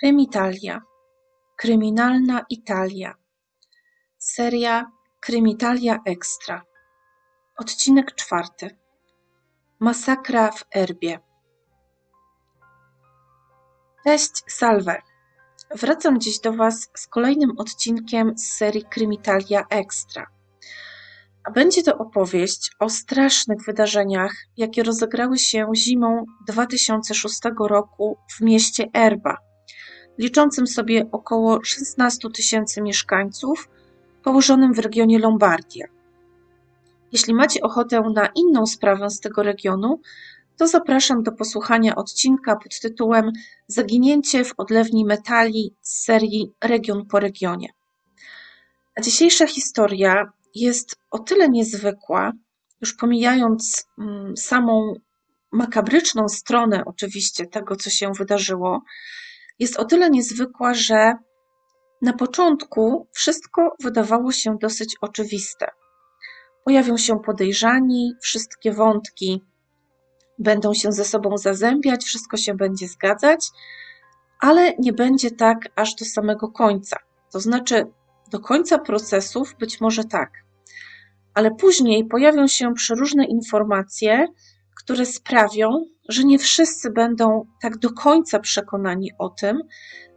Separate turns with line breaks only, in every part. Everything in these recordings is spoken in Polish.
Krymitalia. Kryminalna Italia. Seria Krymitalia Extra. Odcinek czwarty. Masakra w Erbie. Cześć, salve. Wracam dziś do Was z kolejnym odcinkiem z serii Krymitalia Extra. A będzie to opowieść o strasznych wydarzeniach, jakie rozegrały się zimą 2006 roku w mieście Erba – liczącym sobie około 16 tysięcy mieszkańców, położonym w regionie Lombardia. Jeśli macie ochotę na inną sprawę z tego regionu, to zapraszam do posłuchania odcinka pod tytułem Zaginięcie w odlewni metali z serii Region po regionie. A dzisiejsza historia jest o tyle niezwykła, już pomijając mm, samą makabryczną stronę oczywiście tego, co się wydarzyło, jest o tyle niezwykła, że na początku wszystko wydawało się dosyć oczywiste. Pojawią się podejrzani, wszystkie wątki będą się ze sobą zazębiać, wszystko się będzie zgadzać, ale nie będzie tak aż do samego końca. To znaczy, do końca procesów być może tak, ale później pojawią się przeróżne informacje, które sprawią, że nie wszyscy będą tak do końca przekonani o tym,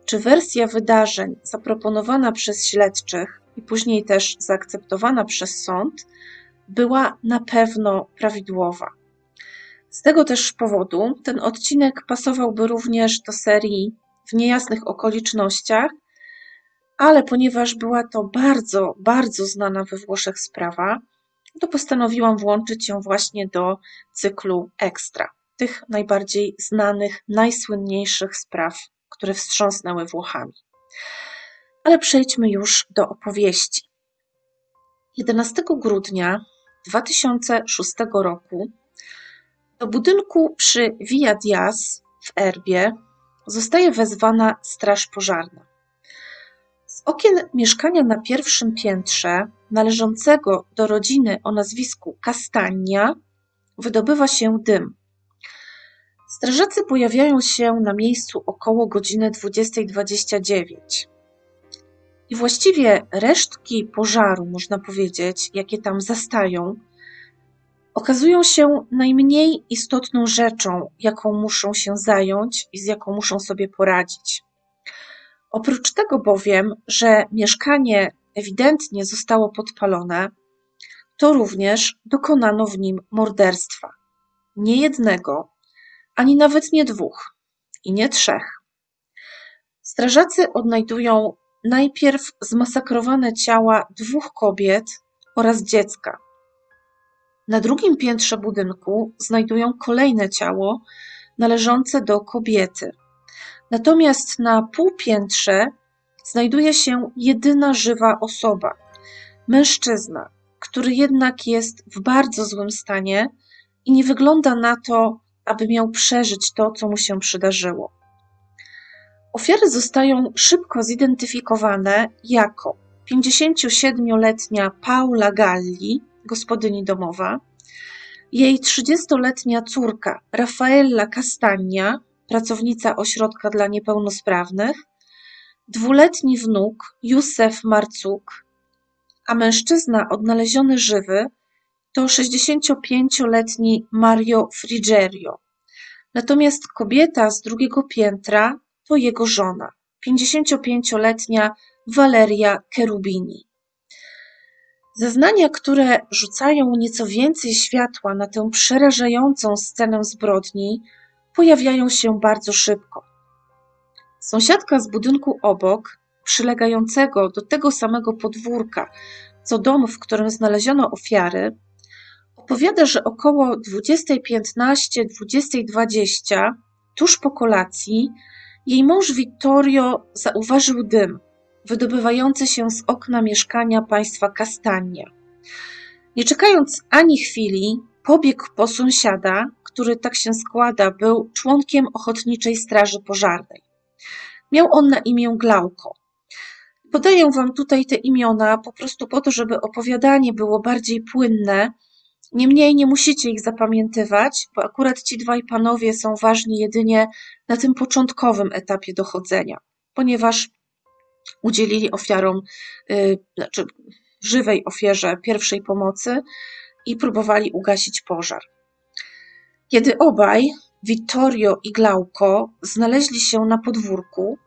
czy wersja wydarzeń zaproponowana przez śledczych i później też zaakceptowana przez sąd była na pewno prawidłowa. Z tego też powodu ten odcinek pasowałby również do serii w niejasnych okolicznościach, ale ponieważ była to bardzo, bardzo znana we Włoszech sprawa, to postanowiłam włączyć ją właśnie do cyklu ekstra, tych najbardziej znanych, najsłynniejszych spraw, które wstrząsnęły Włochami. Ale przejdźmy już do opowieści. 11 grudnia 2006 roku do budynku przy Via Diaz w Erbie zostaje wezwana straż pożarna. Z okien mieszkania na pierwszym piętrze, należącego do rodziny o nazwisku Castagna, wydobywa się dym. Strażacy pojawiają się na miejscu około godziny 20.29. I właściwie resztki pożaru, można powiedzieć, jakie tam zastają, okazują się najmniej istotną rzeczą, jaką muszą się zająć i z jaką muszą sobie poradzić. Oprócz tego bowiem, że mieszkanie ewidentnie zostało podpalone, to również dokonano w nim morderstwa. Nie jednego, ani nawet nie dwóch i nie trzech. Strażacy odnajdują najpierw zmasakrowane ciała dwóch kobiet oraz dziecka. Na drugim piętrze budynku znajdują kolejne ciało należące do kobiety. Natomiast na półpiętrze znajduje się jedyna żywa osoba mężczyzna, który jednak jest w bardzo złym stanie i nie wygląda na to, aby miał przeżyć to, co mu się przydarzyło. Ofiary zostają szybko zidentyfikowane jako 57-letnia Paula Galli, gospodyni domowa, jej 30-letnia córka Rafaella Castagna, pracownica ośrodka dla niepełnosprawnych, dwuletni wnuk Józef Marcuk, a mężczyzna odnaleziony żywy to 65-letni Mario Frigerio. Natomiast kobieta z drugiego piętra to jego żona, 55-letnia Valeria Cherubini. Zeznania, które rzucają nieco więcej światła na tę przerażającą scenę zbrodni, pojawiają się bardzo szybko. Sąsiadka z budynku obok, przylegającego do tego samego podwórka, co dom, w którym znaleziono ofiary, opowiada, że około 20.15-20.20, tuż po kolacji, jej mąż Vittorio zauważył dym wydobywający się z okna mieszkania państwa Castagna. Nie czekając ani chwili, pobiegł po sąsiada, który tak się składa, był członkiem Ochotniczej Straży Pożarnej. Miał on na imię Glauko. Podaję Wam tutaj te imiona po prostu po to, żeby opowiadanie było bardziej płynne. Niemniej nie musicie ich zapamiętywać, bo akurat ci dwaj panowie są ważni jedynie na tym początkowym etapie dochodzenia. ponieważ udzielili ofiarom, y, znaczy żywej ofierze pierwszej pomocy i próbowali ugasić pożar. Kiedy obaj, Vittorio i Glauco, znaleźli się na podwórku,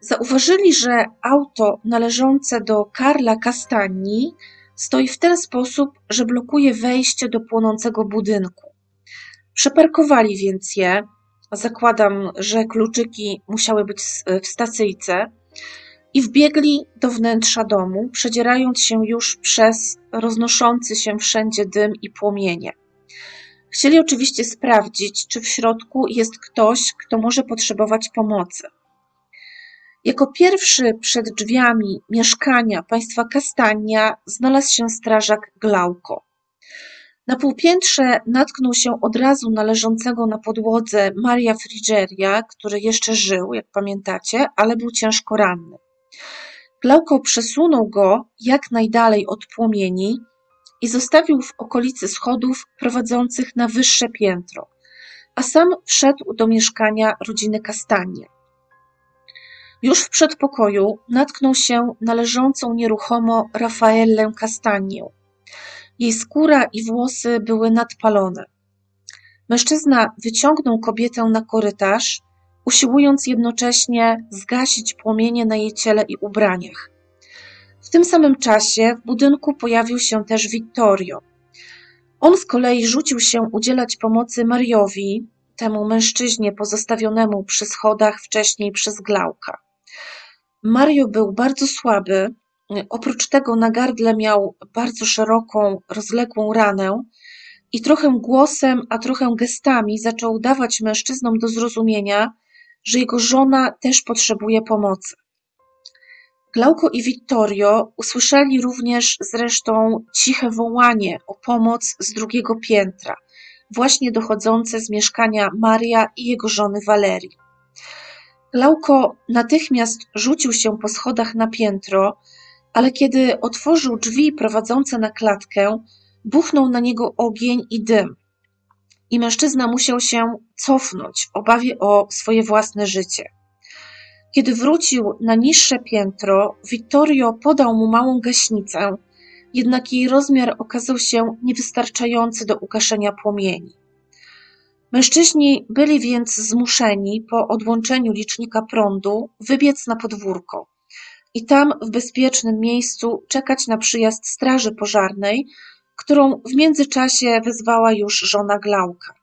zauważyli, że auto należące do Karla Castagni stoi w ten sposób, że blokuje wejście do płonącego budynku. Przeparkowali więc je, zakładam, że kluczyki musiały być w stacyjce, i wbiegli do wnętrza domu, przedzierając się już przez roznoszący się wszędzie dym i płomienie. Chcieli oczywiście sprawdzić, czy w środku jest ktoś, kto może potrzebować pomocy. Jako pierwszy przed drzwiami mieszkania państwa Kastania znalazł się strażak Glauko. Na półpiętrze natknął się od razu na leżącego na podłodze Maria Frigeria, który jeszcze żył, jak pamiętacie, ale był ciężko ranny. Glauko przesunął go jak najdalej od płomieni i zostawił w okolicy schodów prowadzących na wyższe piętro, a sam wszedł do mieszkania rodziny Kastanie. Już w przedpokoju natknął się na leżącą nieruchomo Rafaelę Kastanię. Jej skóra i włosy były nadpalone. Mężczyzna wyciągnął kobietę na korytarz usiłując jednocześnie zgasić płomienie na jej ciele i ubraniach. W tym samym czasie w budynku pojawił się też Vittorio. On z kolei rzucił się udzielać pomocy Mariowi, temu mężczyźnie pozostawionemu przy schodach wcześniej przez Glauka. Mario był bardzo słaby, oprócz tego na gardle miał bardzo szeroką, rozległą ranę i trochę głosem, a trochę gestami zaczął dawać mężczyznom do zrozumienia, że jego żona też potrzebuje pomocy. Glauco i Vittorio usłyszeli również zresztą ciche wołanie o pomoc z drugiego piętra, właśnie dochodzące z mieszkania Maria i jego żony Valerii. Glauco natychmiast rzucił się po schodach na piętro, ale kiedy otworzył drzwi prowadzące na klatkę, buchnął na niego ogień i dym i mężczyzna musiał się cofnąć obawie o swoje własne życie. Kiedy wrócił na niższe piętro, Vittorio podał mu małą gaśnicę, jednak jej rozmiar okazał się niewystarczający do ugaszenia płomieni. Mężczyźni byli więc zmuszeni po odłączeniu licznika prądu wybiec na podwórko i tam w bezpiecznym miejscu czekać na przyjazd straży pożarnej, którą w międzyczasie wezwała już żona Glauka.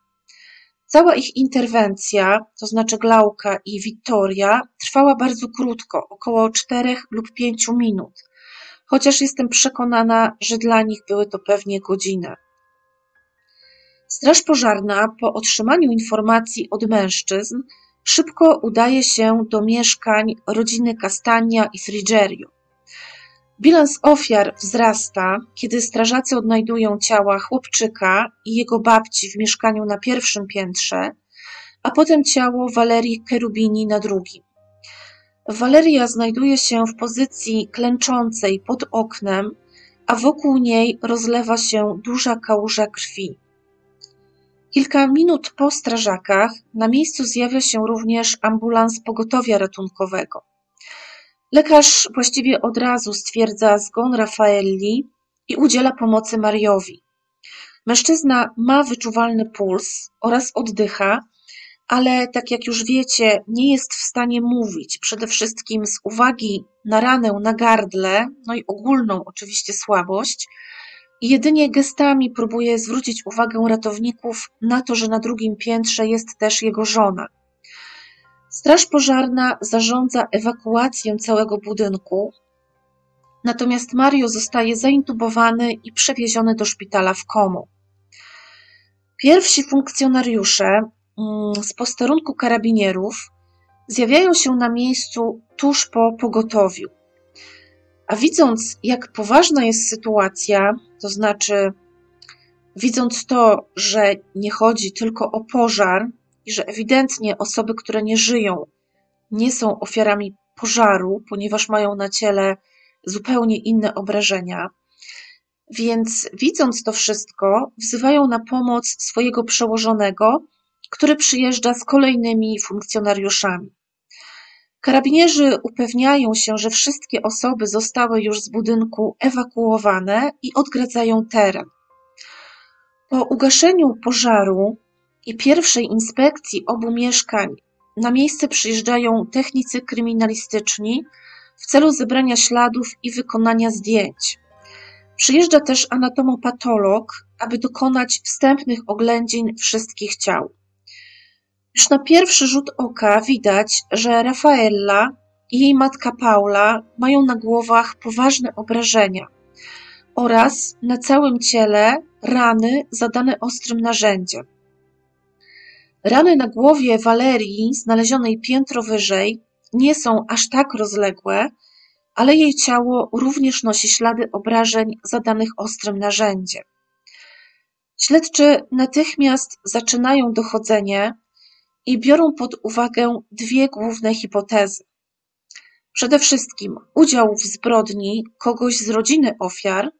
Cała ich interwencja, to znaczy Glauka i Wittoria, trwała bardzo krótko, około czterech lub pięciu minut, chociaż jestem przekonana, że dla nich były to pewnie godziny. Straż pożarna po otrzymaniu informacji od mężczyzn szybko udaje się do mieszkań rodziny Castagna i Frigerio. Bilans ofiar wzrasta, kiedy strażacy odnajdują ciała chłopczyka i jego babci w mieszkaniu na pierwszym piętrze, a potem ciało Walerii Kerubini na drugim. Waleria znajduje się w pozycji klęczącej pod oknem, a wokół niej rozlewa się duża kałuża krwi. Kilka minut po strażakach na miejscu zjawia się również ambulans pogotowia ratunkowego. Lekarz właściwie od razu stwierdza zgon Rafaeli i udziela pomocy Mariowi. Mężczyzna ma wyczuwalny puls oraz oddycha, ale tak jak już wiecie, nie jest w stanie mówić, przede wszystkim z uwagi na ranę na gardle, no i ogólną oczywiście słabość, i jedynie gestami próbuje zwrócić uwagę ratowników na to, że na drugim piętrze jest też jego żona. Straż pożarna zarządza ewakuację całego budynku, natomiast Mario zostaje zaintubowany i przewieziony do szpitala w Komu. Pierwsi funkcjonariusze mm, z posterunku karabinierów zjawiają się na miejscu tuż po pogotowiu. A widząc, jak poważna jest sytuacja, to znaczy, widząc to, że nie chodzi tylko o pożar, i że ewidentnie osoby, które nie żyją, nie są ofiarami pożaru, ponieważ mają na ciele zupełnie inne obrażenia. Więc widząc to wszystko, wzywają na pomoc swojego przełożonego, który przyjeżdża z kolejnymi funkcjonariuszami. Karabinierzy upewniają się, że wszystkie osoby zostały już z budynku ewakuowane i odgradzają teren. Po ugaszeniu pożaru i pierwszej inspekcji obu mieszkań na miejsce przyjeżdżają technicy kryminalistyczni w celu zebrania śladów i wykonania zdjęć. Przyjeżdża też anatomopatolog, aby dokonać wstępnych oględzin wszystkich ciał. Już na pierwszy rzut oka widać, że Rafaella i jej matka Paula mają na głowach poważne obrażenia oraz na całym ciele rany zadane ostrym narzędziem. Rany na głowie Walerii, znalezionej piętro wyżej, nie są aż tak rozległe, ale jej ciało również nosi ślady obrażeń zadanych ostrym narzędziem. Śledczy natychmiast zaczynają dochodzenie i biorą pod uwagę dwie główne hipotezy. Przede wszystkim udział w zbrodni kogoś z rodziny ofiar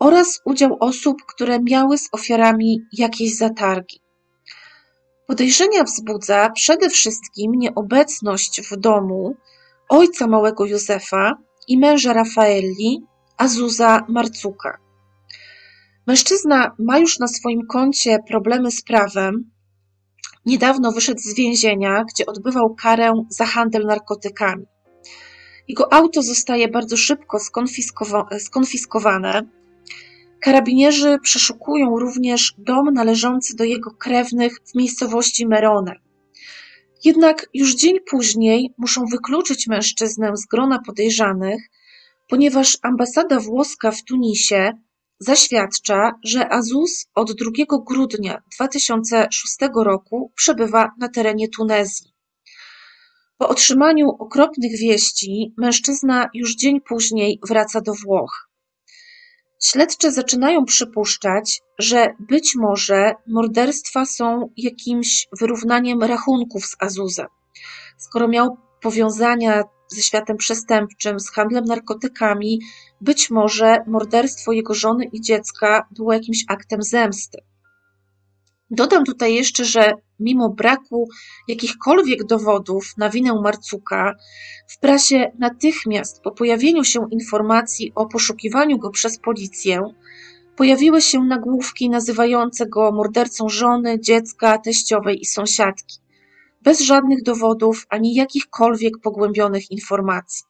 oraz udział osób, które miały z ofiarami jakieś zatargi. Podejrzenia wzbudza przede wszystkim nieobecność w domu ojca małego Józefa i męża Rafaeli, Azuza Marcuka. Mężczyzna ma już na swoim koncie problemy z prawem. Niedawno wyszedł z więzienia, gdzie odbywał karę za handel narkotykami. Jego auto zostaje bardzo szybko skonfiskowane. Karabinierzy przeszukują również dom należący do jego krewnych w miejscowości Merone. Jednak już dzień później muszą wykluczyć mężczyznę z grona podejrzanych, ponieważ ambasada włoska w Tunisie zaświadcza, że Azus od 2 grudnia 2006 roku przebywa na terenie Tunezji. Po otrzymaniu okropnych wieści mężczyzna już dzień później wraca do Włoch. Śledczy zaczynają przypuszczać, że być może morderstwa są jakimś wyrównaniem rachunków z Azuzem. Skoro miał powiązania ze światem przestępczym, z handlem narkotykami, być może morderstwo jego żony i dziecka było jakimś aktem zemsty. Dodam tutaj jeszcze, że mimo braku jakichkolwiek dowodów na winę Marcuka, w prasie natychmiast po pojawieniu się informacji o poszukiwaniu go przez policję, pojawiły się nagłówki nazywające go mordercą żony, dziecka, teściowej i sąsiadki, bez żadnych dowodów ani jakichkolwiek pogłębionych informacji.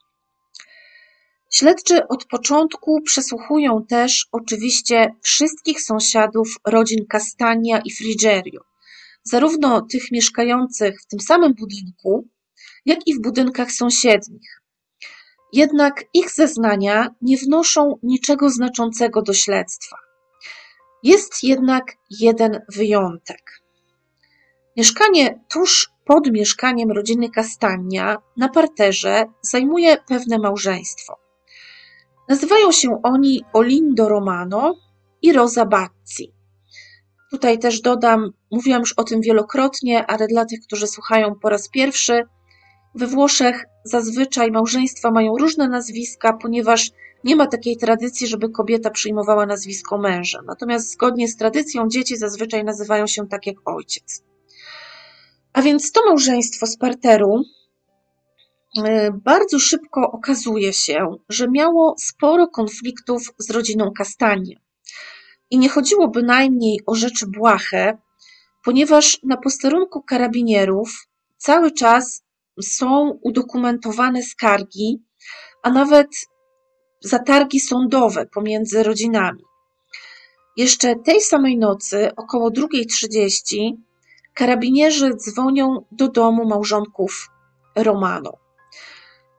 Śledczy od początku przesłuchują też oczywiście wszystkich sąsiadów rodzin Castania i Frigerio, zarówno tych mieszkających w tym samym budynku, jak i w budynkach sąsiednich. Jednak ich zeznania nie wnoszą niczego znaczącego do śledztwa. Jest jednak jeden wyjątek. Mieszkanie tuż pod mieszkaniem rodziny Castania na parterze zajmuje pewne małżeństwo. Nazywają się oni Olindo Romano i Rosa Bazzi. Tutaj też dodam, mówiłam już o tym wielokrotnie, ale dla tych, którzy słuchają po raz pierwszy, we Włoszech zazwyczaj małżeństwa mają różne nazwiska, ponieważ nie ma takiej tradycji, żeby kobieta przyjmowała nazwisko męża. Natomiast zgodnie z tradycją dzieci zazwyczaj nazywają się tak jak ojciec. A więc to małżeństwo z parteru E, bardzo szybko okazuje się, że miało sporo konfliktów z rodziną Kastanie. I nie chodziło bynajmniej o rzeczy błahe, ponieważ na posterunku karabinierów cały czas są udokumentowane skargi, a nawet zatargi sądowe pomiędzy rodzinami. Jeszcze tej samej nocy, około 2.30, karabinierzy dzwonią do domu małżonków Romano.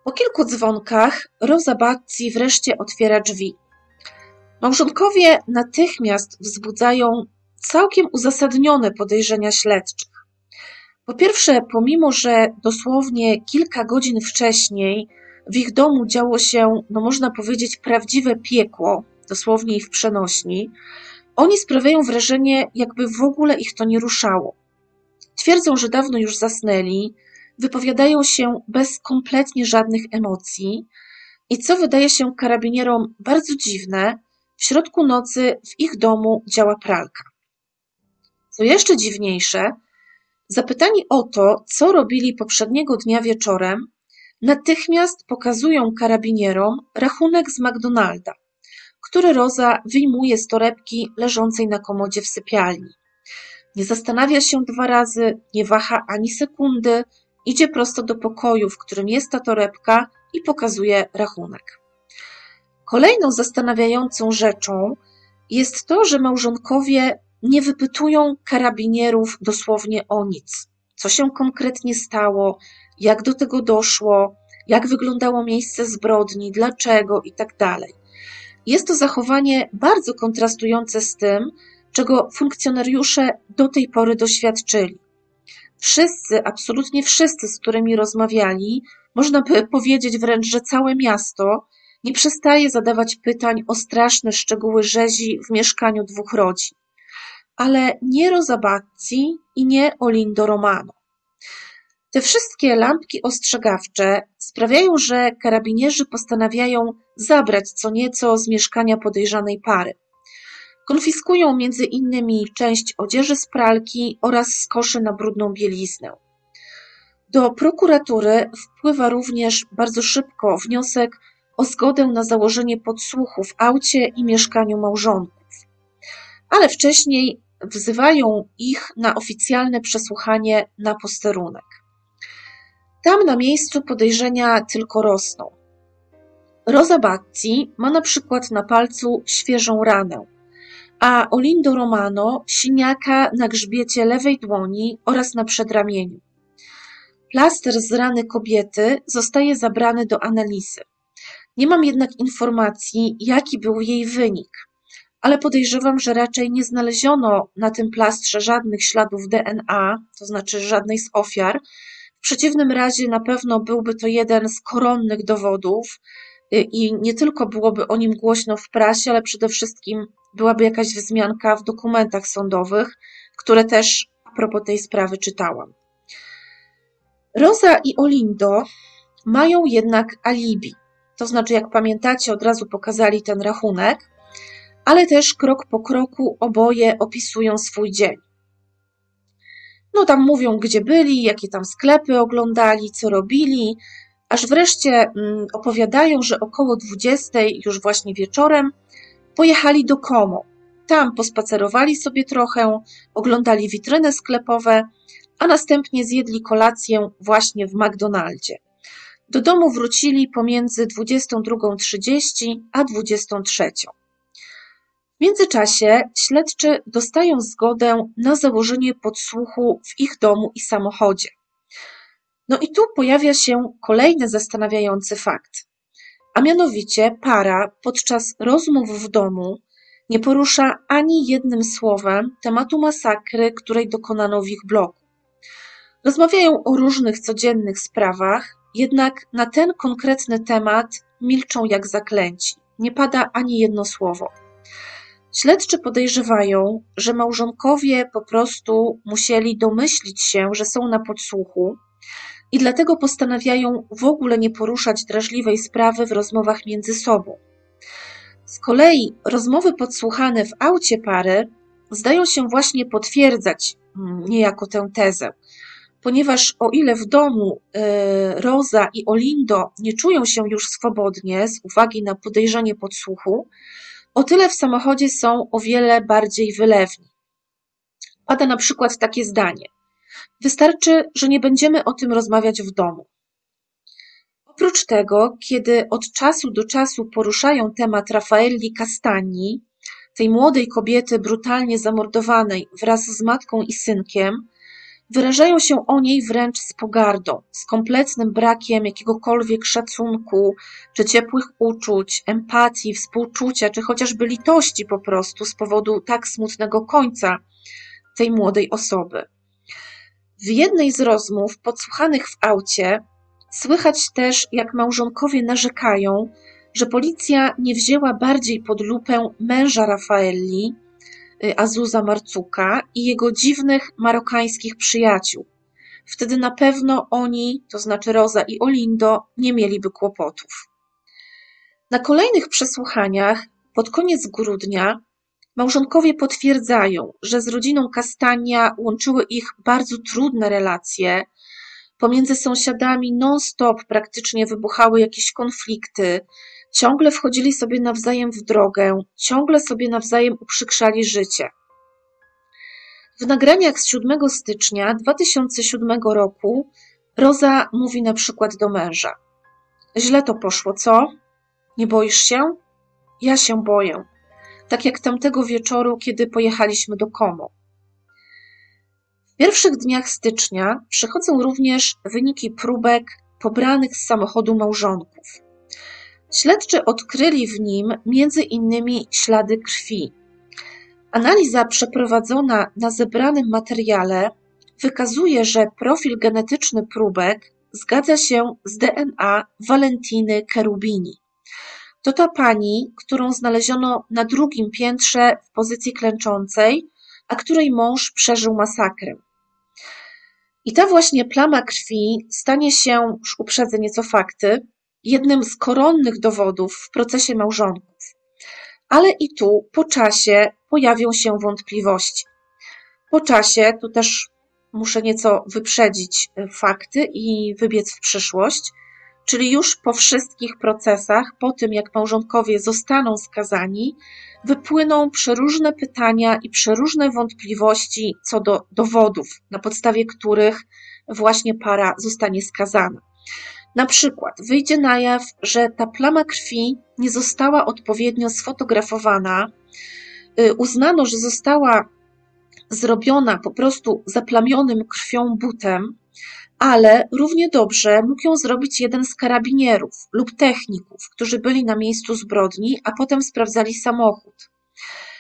Po kilku dzwonkach Rosa Bazzi wreszcie otwiera drzwi. Małżonkowie natychmiast wzbudzają całkiem uzasadnione podejrzenia śledczych. Po pierwsze, pomimo że dosłownie kilka godzin wcześniej w ich domu działo się, no można powiedzieć, prawdziwe piekło, dosłownie i w przenośni, oni sprawiają wrażenie, jakby w ogóle ich to nie ruszało. Twierdzą, że dawno już zasnęli, wypowiadają się bez kompletnie żadnych emocji i co wydaje się karabinierom bardzo dziwne, w środku nocy w ich domu działa pralka. Co jeszcze dziwniejsze, zapytani o to, co robili poprzedniego dnia wieczorem, natychmiast pokazują karabinierom rachunek z McDonalda, który Roza wyjmuje z torebki leżącej na komodzie w sypialni. Nie zastanawia się dwa razy, nie waha ani sekundy, idzie prosto do pokoju, w którym jest ta torebka i pokazuje rachunek. Kolejną zastanawiającą rzeczą jest to, że małżonkowie nie wypytują karabinierów dosłownie o nic. Co się konkretnie stało, jak do tego doszło, jak wyglądało miejsce zbrodni, dlaczego i tak. Jest to zachowanie bardzo kontrastujące z tym, czego funkcjonariusze do tej pory doświadczyli. Wszyscy, absolutnie wszyscy, z którymi rozmawiali, można by powiedzieć wręcz, że całe miasto nie przestaje zadawać pytań o straszne szczegóły rzezi w mieszkaniu dwóch rodzin. Ale nie Rozabazzi i nie Olindo Romano. Te wszystkie lampki ostrzegawcze sprawiają, że karabinierzy postanawiają zabrać co nieco z mieszkania podejrzanej pary. Konfiskują między innymi część odzieży z pralki oraz skoszy na brudną bieliznę. Do prokuratury wpływa również bardzo szybko wniosek o zgodę na założenie podsłuchu w aucie i mieszkaniu małżonków. Ale wcześniej wzywają ich na oficjalne przesłuchanie na posterunek. Tam na miejscu podejrzenia tylko rosną. Rosa Batti ma na przykład na palcu świeżą ranę, a Olindo Romano siniaka na grzbiecie lewej dłoni oraz na przedramieniu. Plaster z rany kobiety zostaje zabrany do analizy. Nie mam jednak informacji, jaki był jej wynik, ale podejrzewam, że raczej nie znaleziono na tym plastrze żadnych śladów DNA, to znaczy żadnej z ofiar. W przeciwnym razie na pewno byłby to jeden z koronnych dowodów y, i nie tylko byłoby o nim głośno w prasie, ale przede wszystkim byłaby jakaś wzmianka w dokumentach sądowych, które też a propos tej sprawy czytałam. Rosa i Olindo mają jednak alibi. To znaczy, jak pamiętacie, od razu pokazali ten rachunek, ale też krok po kroku oboje opisują swój dzień. No tam mówią, gdzie byli, jakie tam sklepy oglądali, co robili, aż wreszcie mm, opowiadają, że około 20, już właśnie wieczorem, pojechali do Como. Tam pospacerowali sobie trochę, oglądali witryny sklepowe, a następnie zjedli kolację właśnie w McDonaldzie. Do domu wrócili pomiędzy 22.30 a 23.00. W międzyczasie śledczy dostają zgodę na założenie podsłuchu w ich domu i samochodzie. No i tu pojawia się kolejny zastanawiający fakt. A mianowicie para podczas rozmów w domu nie porusza ani jednym słowem tematu masakry, której dokonano w ich bloku. Rozmawiają o różnych codziennych sprawach, jednak na ten konkretny temat milczą jak zaklęci. Nie pada ani jedno słowo. Śledczy podejrzewają, że małżonkowie po prostu musieli domyślić się, że są na podsłuchu i dlatego postanawiają w ogóle nie poruszać drażliwej sprawy w rozmowach między sobą. Z kolei rozmowy podsłuchane w aucie pary zdają się właśnie potwierdzać mm, niejako tę tezę ponieważ o ile w domu e, Roza i Olindo nie czują się już swobodnie z uwagi na podejrzenie podsłuchu, o tyle w samochodzie są o wiele bardziej wylewni. Pada na przykład takie zdanie: Wystarczy, że nie będziemy o tym rozmawiać w domu. Oprócz tego, kiedy od czasu do czasu poruszają temat Raffaelli Castagni, tej młodej kobiety brutalnie zamordowanej wraz z matką i synkiem, Wyrażają się o niej wręcz z pogardą, z kompletnym brakiem jakiegokolwiek szacunku, czy ciepłych uczuć, empatii, współczucia, czy chociażby litości po prostu z powodu tak smutnego końca tej młodej osoby. W jednej z rozmów podsłuchanych w aucie słychać też, jak małżonkowie narzekają, że policja nie wzięła bardziej pod lupę męża Rafaeli, Y, Azuza Marcuka i jego dziwnych marokańskich przyjaciół. Wtedy na pewno oni, to znaczy Roza i Olindo, nie mieliby kłopotów. Na kolejnych przesłuchaniach, pod koniec grudnia, małżonkowie potwierdzają, że z rodziną Kastania łączyły ich bardzo trudne relacje, Pomiędzy sąsiadami non-stop praktycznie wybuchały jakieś konflikty, ciągle wchodzili sobie nawzajem w drogę, ciągle sobie nawzajem uprzykrzali życie. W nagraniach z 7 stycznia 2007 roku Roza mówi na przykład do męża: Źle to poszło, co? Nie boisz się? Ja się boję. Tak jak tamtego wieczoru, kiedy pojechaliśmy do Komo. W pierwszych dniach stycznia przychodzą również wyniki próbek pobranych z samochodu małżonków. Śledczy odkryli w nim innymi ślady krwi. Analiza przeprowadzona na zebranym materiale wykazuje, że profil genetyczny próbek zgadza się z DNA Valentiny Cherubini. To ta pani, którą znaleziono na drugim piętrze w pozycji klęczącej, a której mąż przeżył masakrę. I ta właśnie plama krwi stanie się, już uprzedzę nieco fakty, jednym z koronnych dowodów w procesie małżonków. Ale i tu po czasie pojawią się wątpliwości. Po czasie, tu też muszę nieco wyprzedzić e, fakty i wybiec w przyszłość, czyli już po wszystkich procesach, po tym jak małżonkowie zostaną skazani, wypłyną przeróżne pytania i przeróżne wątpliwości co do dowodów, na podstawie których właśnie para zostanie skazana. Na przykład wyjdzie na jaw, że ta plama krwi nie została odpowiednio sfotografowana, y, uznano, że została zrobiona po prostu zaplamionym krwią butem, ale równie dobrze mógł ją zrobić jeden z karabinierów lub techników, którzy byli na miejscu zbrodni, a potem sprawdzali samochód.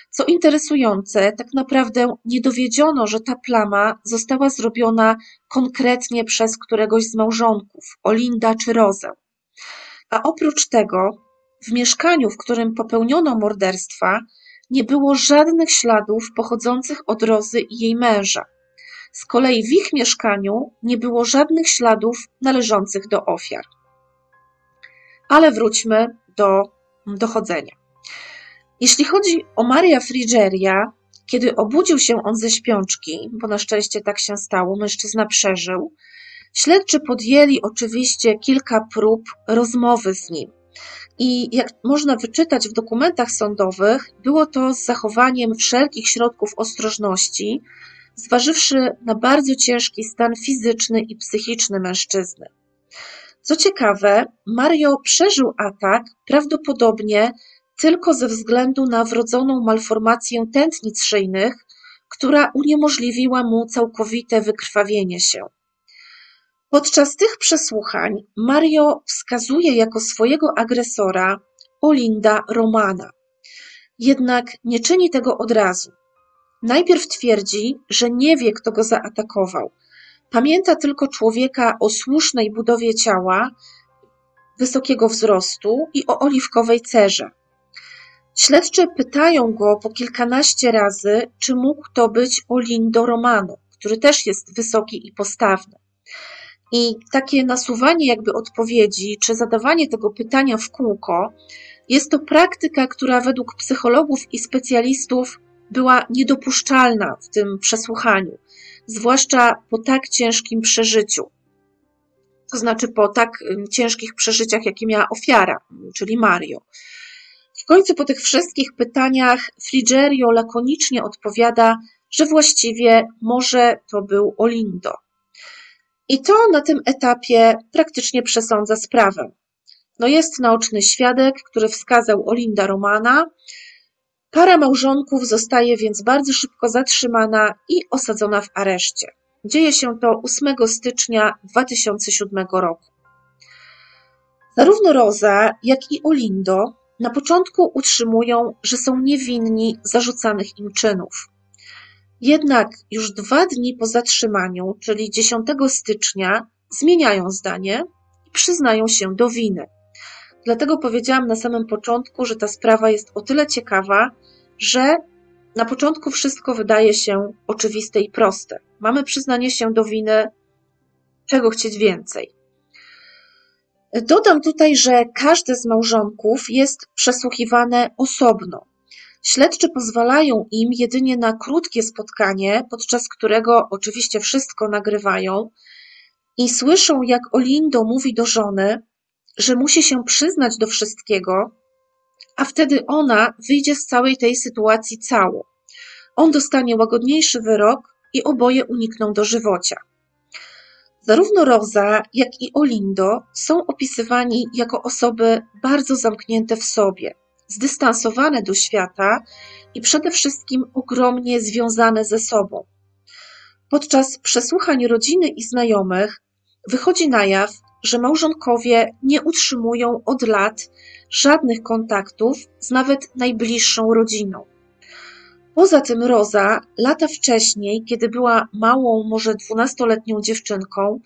Co interesujące, tak naprawdę nie dowiedziono, że ta plama została zrobiona konkretnie przez któregoś z małżonków, Olinda czy Rozę. A oprócz tego, w mieszkaniu, w którym popełniono morderstwa, nie było żadnych śladów pochodzących od Rozy i jej męża. Z kolei w ich mieszkaniu nie było żadnych śladów należących do ofiar. Ale wróćmy do dochodzenia. Jeśli chodzi o Maria Frigeria, kiedy obudził się on ze śpiączki, bo na szczęście tak się stało, mężczyzna przeżył, śledczy podjęli oczywiście kilka prób rozmowy z nim. I jak można wyczytać w dokumentach sądowych, było to z zachowaniem wszelkich środków ostrożności, zważywszy na bardzo ciężki stan fizyczny i psychiczny mężczyzny. Co ciekawe, Mario przeżył atak prawdopodobnie tylko ze względu na wrodzoną malformację tętnic szyjnych, która uniemożliwiła mu całkowite wykrwawienie się. Podczas tych przesłuchań Mario wskazuje jako swojego agresora Olinda Romana. Jednak nie czyni tego od razu. Najpierw twierdzi, że nie wie, kto go zaatakował. Pamięta tylko człowieka o słusznej budowie ciała, wysokiego wzrostu i o oliwkowej cerze. Śledczy pytają go po kilkanaście razy, czy mógł to być Olindo Romano, który też jest wysoki i postawny. I takie nasuwanie jakby odpowiedzi, czy zadawanie tego pytania w kółko, jest to praktyka, która według psychologów i specjalistów była niedopuszczalna w tym przesłuchaniu, zwłaszcza po tak ciężkim przeżyciu. To znaczy po tak ciężkich przeżyciach, jakie miała ofiara, czyli Mario. W końcu po tych wszystkich pytaniach Frigerio lakonicznie odpowiada, że właściwie może to był Olindo. I to na tym etapie praktycznie przesądza sprawę. No jest naoczny świadek, który wskazał Olinda Romana. Para małżonków zostaje więc bardzo szybko zatrzymana i osadzona w areszcie. Dzieje się to 8 stycznia 2007 roku. Zarówno Roza, jak i Olindo na początku utrzymują, że są niewinni zarzucanych im czynów. Jednak już dwa dni po zatrzymaniu, czyli 10 stycznia, zmieniają zdanie i przyznają się do winy. Dlatego powiedziałam na samym początku, że ta sprawa jest o tyle ciekawa, że na początku wszystko wydaje się oczywiste i proste. Mamy przyznanie się do winy, czego chcieć więcej. Dodam tutaj, że każde z małżonków jest przesłuchiwane osobno. Śledczy pozwalają im jedynie na krótkie spotkanie, podczas którego oczywiście wszystko nagrywają, i słyszą, jak Olindo mówi do żony, że musi się przyznać do wszystkiego, a wtedy ona wyjdzie z całej tej sytuacji cało. On dostanie łagodniejszy wyrok i oboje unikną dożywocia. Zarówno Rosa, jak i Olindo są opisywani jako osoby bardzo zamknięte w sobie, zdystansowane do świata i przede wszystkim ogromnie związane ze sobą. Podczas przesłuchań rodziny i znajomych wychodzi na jaw, że małżonkowie nie utrzymują od lat żadnych kontaktów z nawet najbliższą rodziną. Poza tym Roza lata wcześniej, kiedy była małą, może dwunastoletnią dziewczynką,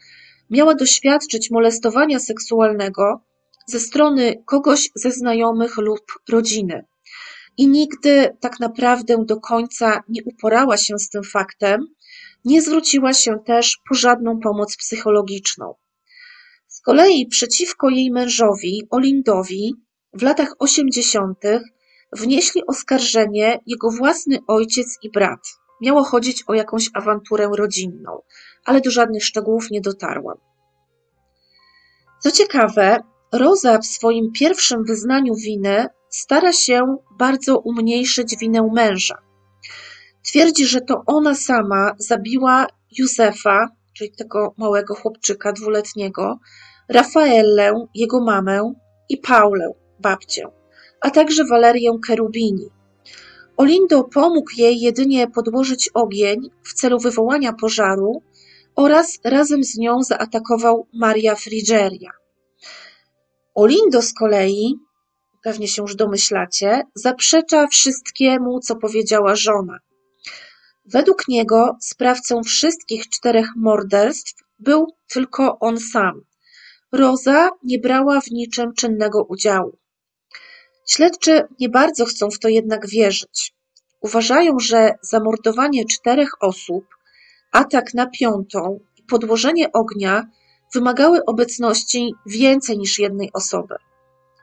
miała doświadczyć molestowania seksualnego ze strony kogoś ze znajomych lub rodziny. I nigdy tak naprawdę do końca nie uporała się z tym faktem, nie zwróciła się też po żadną pomoc psychologiczną. Kolei przeciwko jej mężowi, Olindowi, w latach osiemdziesiątych wnieśli oskarżenie jego własny ojciec i brat. Miało chodzić o jakąś awanturę rodzinną, ale do żadnych szczegółów nie dotarłam. Co ciekawe, Roza w swoim pierwszym wyznaniu winy stara się bardzo umniejszyć winę męża. Twierdzi, że to ona sama zabiła Józefa, czyli tego małego chłopczyka dwuletniego, Rafaelę, jego mamę i Paulę, babcię, a także Walerię Kerubini. Olindo pomógł jej jedynie podłożyć ogień w celu wywołania pożaru oraz razem z nią zaatakował Maria Frigeria. Olindo z kolei, pewnie się już domyślacie, zaprzecza wszystkiemu, co powiedziała żona. Według niego sprawcą wszystkich czterech morderstw był tylko on sam. Roza nie brała w niczym czynnego udziału. Śledczy nie bardzo chcą w to jednak wierzyć. Uważają, że zamordowanie czterech osób, atak na piątą i podłożenie ognia wymagały obecności więcej niż jednej osoby.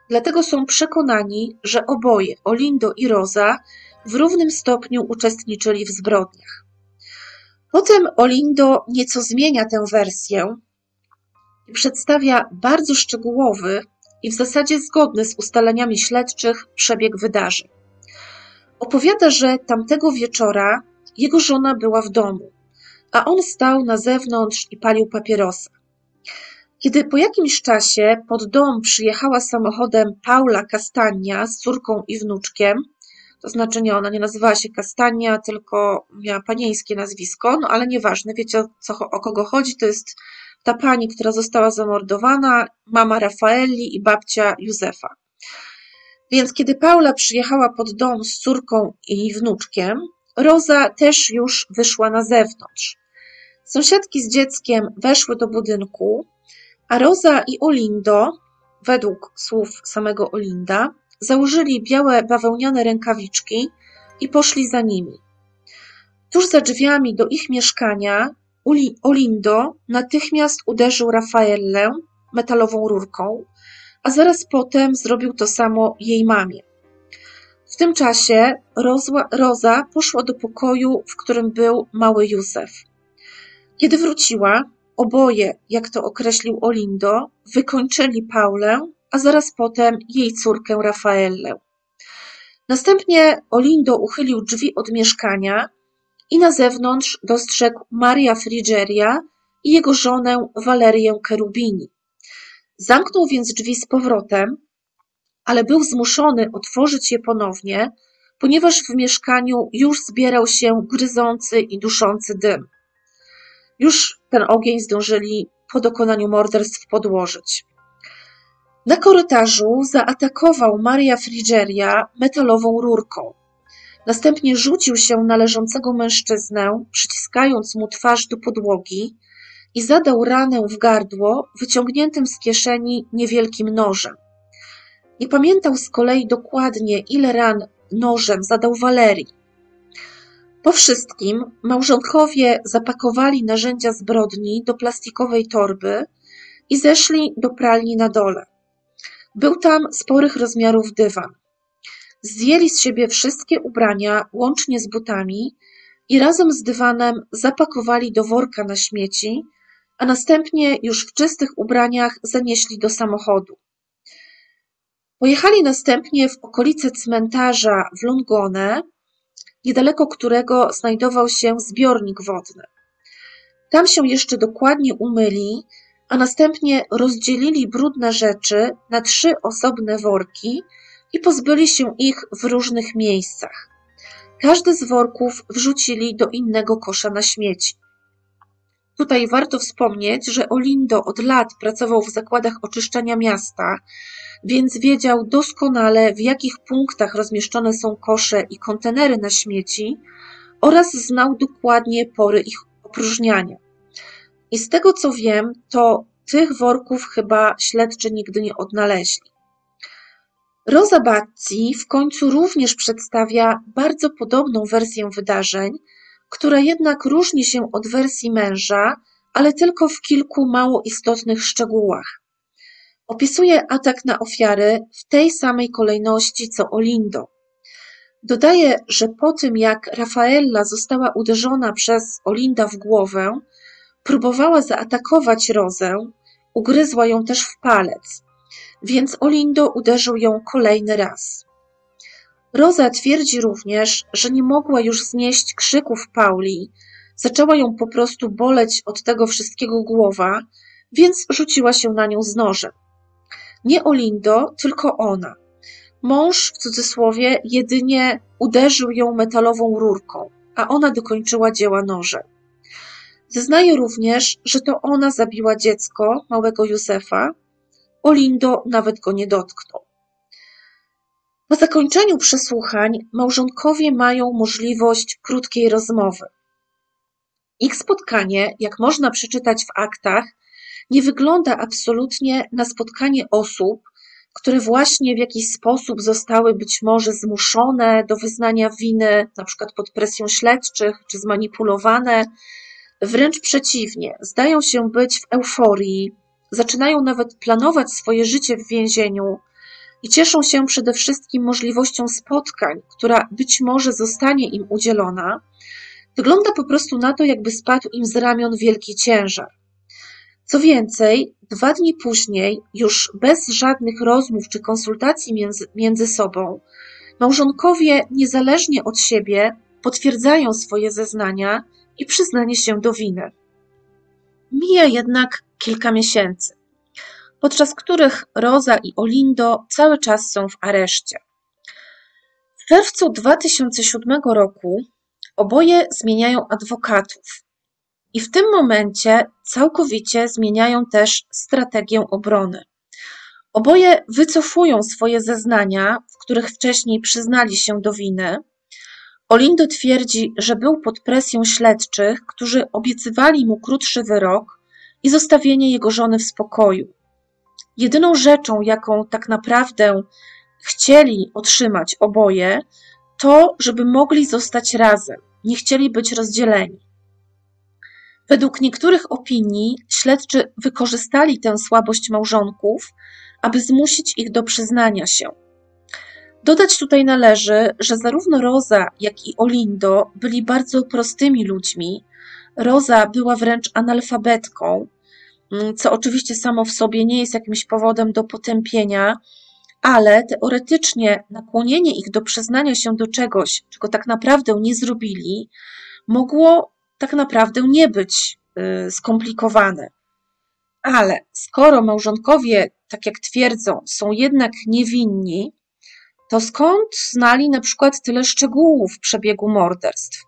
Dlatego są przekonani, że oboje, Olindo i Roza, w równym stopniu uczestniczyli w zbrodniach. Potem Olindo nieco zmienia tę wersję przedstawia bardzo szczegółowy i w zasadzie zgodny z ustaleniami śledczych przebieg wydarzeń. Opowiada, że tamtego wieczora jego żona była w domu, a on stał na zewnątrz i palił papierosa. Kiedy po jakimś czasie pod dom przyjechała samochodem Paula Kastania z córką i wnuczkiem, to znaczy nie, ona nie nazywała się Kastania, tylko miała panieńskie nazwisko, no ale nieważne, wiecie o, co, o kogo chodzi, to jest ta pani, która została zamordowana, mama Rafaeli i babcia Józefa. Więc kiedy Paula przyjechała pod dom z córką i wnuczkiem, Roza też już wyszła na zewnątrz. Sąsiadki z dzieckiem weszły do budynku, a Roza i Olindo, według słów samego Olinda, założyli białe bawełniane rękawiczki i poszli za nimi. Tuż za drzwiami do ich mieszkania Olindo natychmiast uderzył Rafaelę metalową rurką, a zaraz potem zrobił to samo jej mamie. W tym czasie Roza poszła do pokoju, w którym był mały Józef. Kiedy wróciła, oboje, jak to określił Olindo, wykończyli Paulę, a zaraz potem jej córkę Rafaelę. Następnie Olindo uchylił drzwi od mieszkania i na zewnątrz dostrzegł Maria Frigeria i jego żonę Walerię Cherubini. Zamknął więc drzwi z powrotem, ale był zmuszony otworzyć je ponownie, ponieważ w mieszkaniu już zbierał się gryzący i duszący dym. Już ten ogień zdążyli po dokonaniu morderstw podłożyć. Na korytarzu zaatakował Maria Frigeria metalową rurką. Następnie rzucił się na leżącego mężczyznę, przyciskając mu twarz do podłogi i zadał ranę w gardło wyciągniętym z kieszeni niewielkim nożem. Nie pamiętał z kolei dokładnie, ile ran nożem zadał Walerii. Po wszystkim małżonkowie zapakowali narzędzia zbrodni do plastikowej torby i zeszli do pralni na dole. Był tam sporych rozmiarów dywan. Zdjęli z siebie wszystkie ubrania, łącznie z butami, i razem z dywanem zapakowali do worka na śmieci a następnie już w czystych ubraniach zanieśli do samochodu. Pojechali następnie w okolice cmentarza w Longone, niedaleko którego znajdował się zbiornik wodny. Tam się jeszcze dokładnie umyli, a następnie rozdzielili brudne rzeczy na trzy osobne worki i pozbyli się ich w różnych miejscach. Każdy z worków wrzucili do innego kosza na śmieci. Tutaj warto wspomnieć, że Olindo od lat pracował w zakładach oczyszczania miasta, więc wiedział doskonale, w jakich punktach rozmieszczone są kosze i kontenery na śmieci oraz znał dokładnie pory ich opróżniania. I z tego co wiem, to tych worków chyba śledczy nigdy nie odnaleźli. Rosa Bazzi w końcu również przedstawia bardzo podobną wersję wydarzeń, która jednak różni się od wersji męża, ale tylko w kilku mało istotnych szczegółach. Opisuje atak na ofiary w tej samej kolejności co Olindo. Dodaje, że po tym jak Rafaella została uderzona przez Olinda w głowę, próbowała zaatakować Rozę, ugryzła ją też w palec, więc Olindo uderzył ją kolejny raz. Roza twierdzi również, że nie mogła już znieść krzyków Pauli, zaczęła ją po prostu boleć od tego wszystkiego głowa, więc rzuciła się na nią z nożem. Nie Olindo, tylko ona. Mąż, w cudzysłowie, jedynie uderzył ją metalową rurką, a ona dokończyła dzieła nożem. Zeznaje również, że to ona zabiła dziecko, małego Józefa. Olindo nawet go nie dotknął. Po zakończeniu przesłuchań małżonkowie mają możliwość krótkiej rozmowy. Ich spotkanie, jak można przeczytać w aktach, nie wygląda absolutnie na spotkanie osób, które właśnie w jakiś sposób zostały być może zmuszone do wyznania winy, na przykład pod presją śledczych, czy zmanipulowane. Wręcz przeciwnie, zdają się być w euforii, zaczynają nawet planować swoje życie w więzieniu i cieszą się przede wszystkim możliwością spotkań, która być może zostanie im udzielona. Wygląda po prostu na to, jakby spadł im z ramion wielki ciężar. Co więcej, dwa dni później, już bez żadnych rozmów czy konsultacji między, między sobą, małżonkowie niezależnie od siebie potwierdzają swoje zeznania i przyznanie się do winy. Mija jednak kilka miesięcy, podczas których Rosa i Olindo cały czas są w areszcie. W czerwcu 2007 roku oboje zmieniają adwokatów i w tym momencie całkowicie zmieniają też strategię obrony. Oboje wycofują swoje zeznania, w których wcześniej przyznali się do winy. Olindo twierdzi, że był pod presją śledczych, którzy obiecywali mu krótszy wyrok i zostawienie jego żony w spokoju. Jedyną rzeczą, jaką tak naprawdę chcieli otrzymać oboje, to, żeby mogli zostać razem, nie chcieli być rozdzieleni. Według niektórych opinii śledczy wykorzystali tę słabość małżonków, aby zmusić ich do przyznania się. Dodać tutaj należy, że zarówno Roza, jak i Olindo byli bardzo prostymi ludźmi. Roza była wręcz analfabetką, mm, co oczywiście samo w sobie nie jest jakimś powodem do potępienia, ale teoretycznie nakłonienie ich do przyznania się do czegoś, czego tak naprawdę nie zrobili, mogło tak naprawdę nie być y, skomplikowane. Ale skoro małżonkowie, tak jak twierdzą, są jednak niewinni, to skąd znali na przykład tyle szczegółów przebiegu morderstw?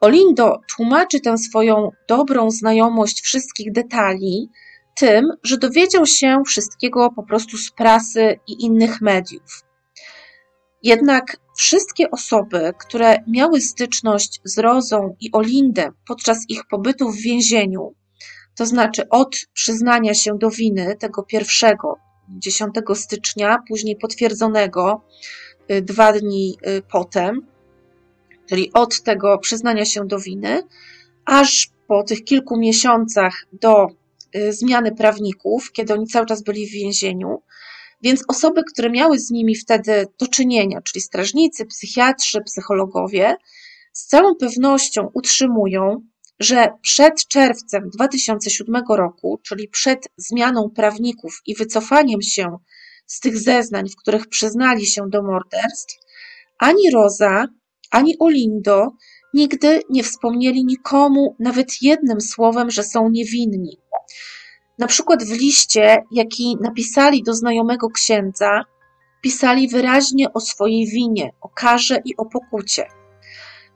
Olindo tłumaczy tę swoją dobrą znajomość wszystkich detali tym, że dowiedział się wszystkiego po prostu z prasy i innych mediów. Jednak wszystkie osoby, które miały styczność z Rozą i Olindem podczas ich pobytu w więzieniu, to znaczy od przyznania się do winy tego pierwszego, 10 stycznia, później potwierdzonego y, dwa dni y, potem, czyli od tego przyznania się do winy, aż po tych kilku miesiącach do y, zmiany prawników, kiedy oni cały czas byli w więzieniu, więc osoby, które miały z nimi wtedy do czynienia, czyli strażnicy, psychiatrzy, psychologowie, z całą pewnością utrzymują, że przed czerwcem 2007 roku, czyli przed zmianą prawników i wycofaniem się z tych zeznań, w których przyznali się do morderstw, ani Roza, ani Olindo nigdy nie wspomnieli nikomu nawet jednym słowem, że są niewinni. Na przykład w liście, jaki napisali do znajomego księdza, pisali wyraźnie o swojej winie, o karze i o pokucie.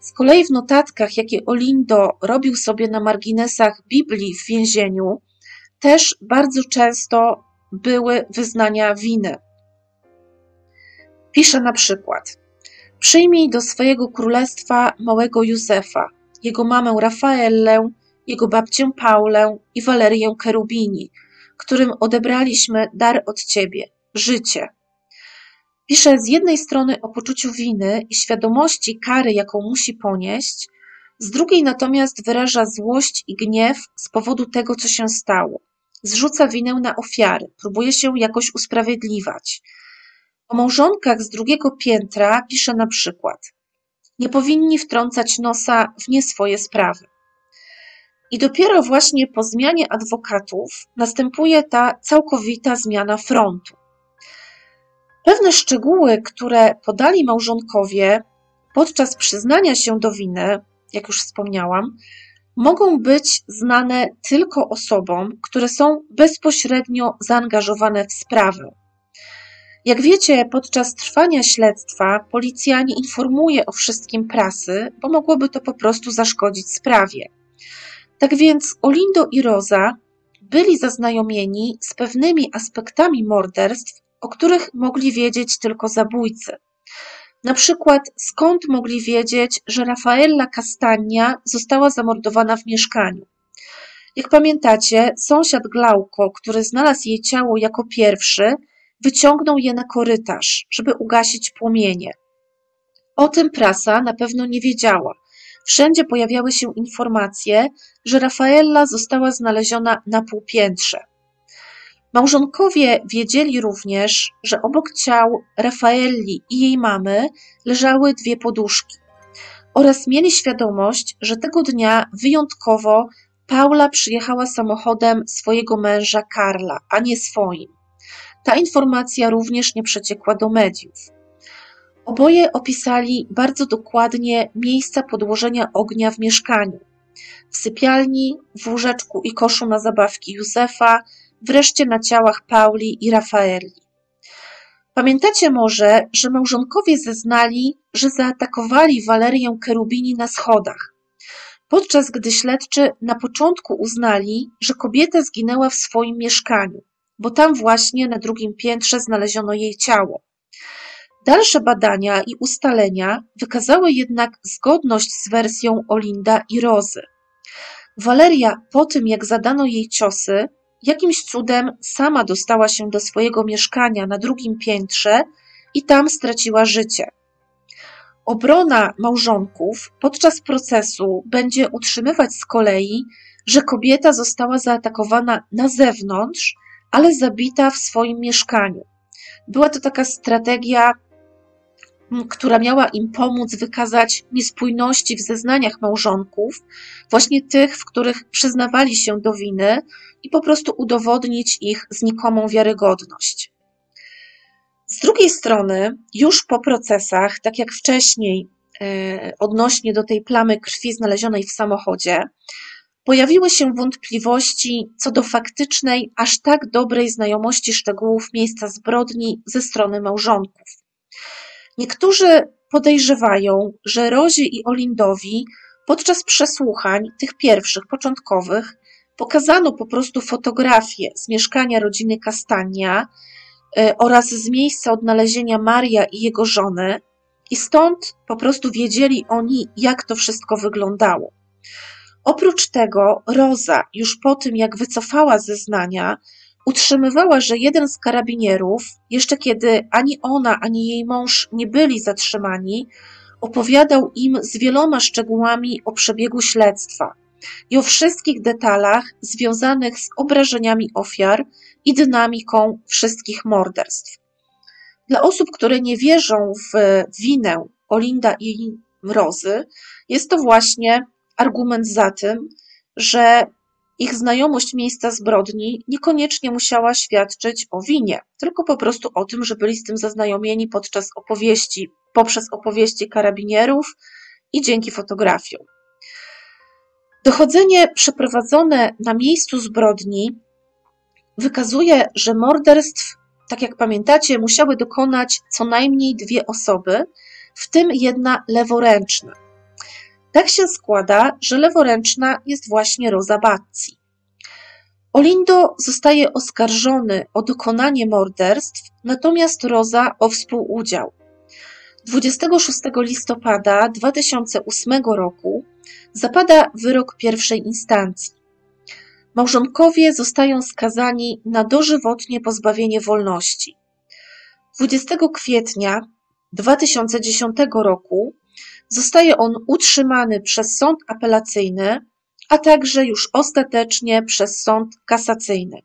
Z kolei w notatkach, jakie Olindo robił sobie na marginesach Biblii w więzieniu, też bardzo często były wyznania winy. Pisze na przykład: Przyjmij do swojego królestwa małego Józefa, jego mamę Rafaellę, jego babcię Paulę i Walerię Kerubini, którym odebraliśmy dar od ciebie życie. Pisze z jednej strony o poczuciu winy i świadomości kary, jaką musi ponieść, z drugiej natomiast wyraża złość i gniew z powodu tego, co się stało. Zrzuca winę na ofiary, próbuje się jakoś usprawiedliwiać. O małżonkach z drugiego piętra pisze na przykład: Nie powinni wtrącać nosa w nie swoje sprawy. I dopiero właśnie po zmianie adwokatów następuje ta całkowita zmiana frontu. Pewne szczegóły, które podali małżonkowie podczas przyznania się do winy, jak już wspomniałam, mogą być znane tylko osobom, które są bezpośrednio zaangażowane w sprawę. Jak wiecie, podczas trwania śledztwa policja nie informuje o wszystkim prasy, bo mogłoby to po prostu zaszkodzić sprawie. Tak więc Olindo i Rosa byli zaznajomieni z pewnymi aspektami morderstw, o których mogli wiedzieć tylko zabójcy. Na przykład, skąd mogli wiedzieć, że Rafaela Castagna została zamordowana w mieszkaniu. Jak pamiętacie, sąsiad Glauco, który znalazł jej ciało jako pierwszy, wyciągnął je na korytarz, żeby ugasić płomienie. O tym prasa na pewno nie wiedziała. Wszędzie pojawiały się informacje, że Rafaela została znaleziona na półpiętrze. Małżonkowie wiedzieli również, że obok ciał Rafaeli i jej mamy leżały dwie poduszki oraz mieli świadomość, że tego dnia wyjątkowo Paula przyjechała samochodem swojego męża Karla, a nie swoim. Ta informacja również nie przeciekła do mediów. Oboje opisali bardzo dokładnie miejsca podłożenia ognia w mieszkaniu. W sypialni, w łóżeczku i koszu na zabawki Józefa, wreszcie na ciałach Pauli i Rafaeli. Pamiętacie może, że małżonkowie zeznali, że zaatakowali Walerię Kerubini na schodach, podczas gdy śledczy na początku uznali, że kobieta zginęła w swoim mieszkaniu, bo tam właśnie na drugim piętrze znaleziono jej ciało. Dalsze badania i ustalenia wykazały jednak zgodność z wersją Olinda i Rozy. Waleria po tym, jak zadano jej ciosy, Jakimś cudem sama dostała się do swojego mieszkania na drugim piętrze i tam straciła życie. Obrona małżonków podczas procesu będzie utrzymywać z kolei, że kobieta została zaatakowana na zewnątrz, ale zabita w swoim mieszkaniu. Była to taka strategia która miała im pomóc wykazać niespójności w zeznaniach małżonków, właśnie tych, w których przyznawali się do winy i po prostu udowodnić ich znikomą wiarygodność. Z drugiej strony, już po procesach, tak jak wcześniej e, odnośnie do tej plamy krwi znalezionej w samochodzie, pojawiły się wątpliwości co do faktycznej, aż tak dobrej znajomości szczegółów miejsca zbrodni ze strony małżonków. Niektórzy podejrzewają, że Rozie i Olindowi podczas przesłuchań, tych pierwszych, początkowych, pokazano po prostu fotografie z mieszkania rodziny Kastania e, oraz z miejsca odnalezienia Maria i jego żony, i stąd po prostu wiedzieli oni, jak to wszystko wyglądało. Oprócz tego, Roza, już po tym jak wycofała zeznania, Utrzymywała, że jeden z karabinierów, jeszcze kiedy ani ona, ani jej mąż nie byli zatrzymani, opowiadał im z wieloma szczegółami o przebiegu śledztwa i o wszystkich detalach związanych z obrażeniami ofiar i dynamiką wszystkich morderstw. Dla osób, które nie wierzą w winę Olinda i Rozy, jest to właśnie argument za tym, że ich znajomość miejsca zbrodni niekoniecznie musiała świadczyć o winie, tylko po prostu o tym, że byli z tym zaznajomieni podczas opowieści, poprzez opowieści karabinierów i dzięki fotografiom. Dochodzenie przeprowadzone na miejscu zbrodni wykazuje, że morderstw, tak jak pamiętacie, musiały dokonać co najmniej dwie osoby, w tym jedna leworęczna. Tak się składa, że leworęczna jest właśnie Rosa Bazzi. Olindo zostaje oskarżony o dokonanie morderstw, natomiast Rosa o współudział. 26 listopada 2008 roku zapada wyrok pierwszej instancji. Małżonkowie zostają skazani na dożywotnie pozbawienie wolności. 20 kwietnia 2010 roku zostaje on utrzymany przez sąd apelacyjny, a także już ostatecznie przez sąd kasacyjny.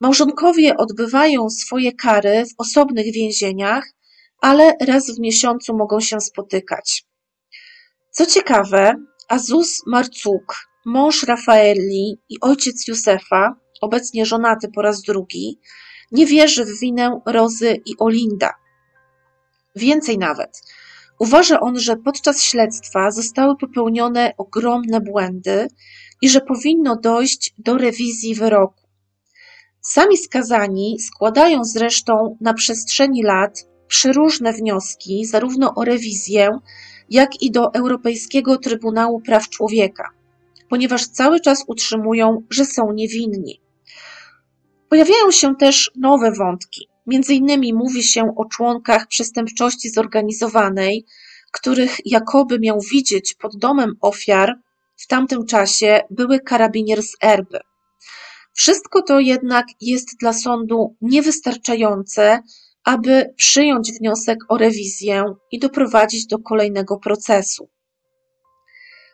Małżonkowie odbywają swoje kary w osobnych więzieniach, ale raz w miesiącu mogą się spotykać. Co ciekawe, Azus Marcuk, mąż Rafaeli i ojciec Józefa, obecnie żonaty po raz drugi, nie wierzy w winę Rozy i Olinda. Więcej nawet, uważa on, że podczas śledztwa zostały popełnione ogromne błędy i że powinno dojść do rewizji wyroku. Sami skazani składają zresztą na przestrzeni lat przeróżne wnioski, zarówno o rewizję, jak i do Europejskiego Trybunału Praw Człowieka, ponieważ cały czas utrzymują, że są niewinni. Pojawiają się też nowe wątki. Między innymi mówi się o członkach przestępczości zorganizowanej, których jakoby miał widzieć pod domem ofiar w tamtym czasie były karabinier z Erby. Wszystko to jednak jest dla sądu niewystarczające, aby przyjąć wniosek o rewizję i doprowadzić do kolejnego procesu.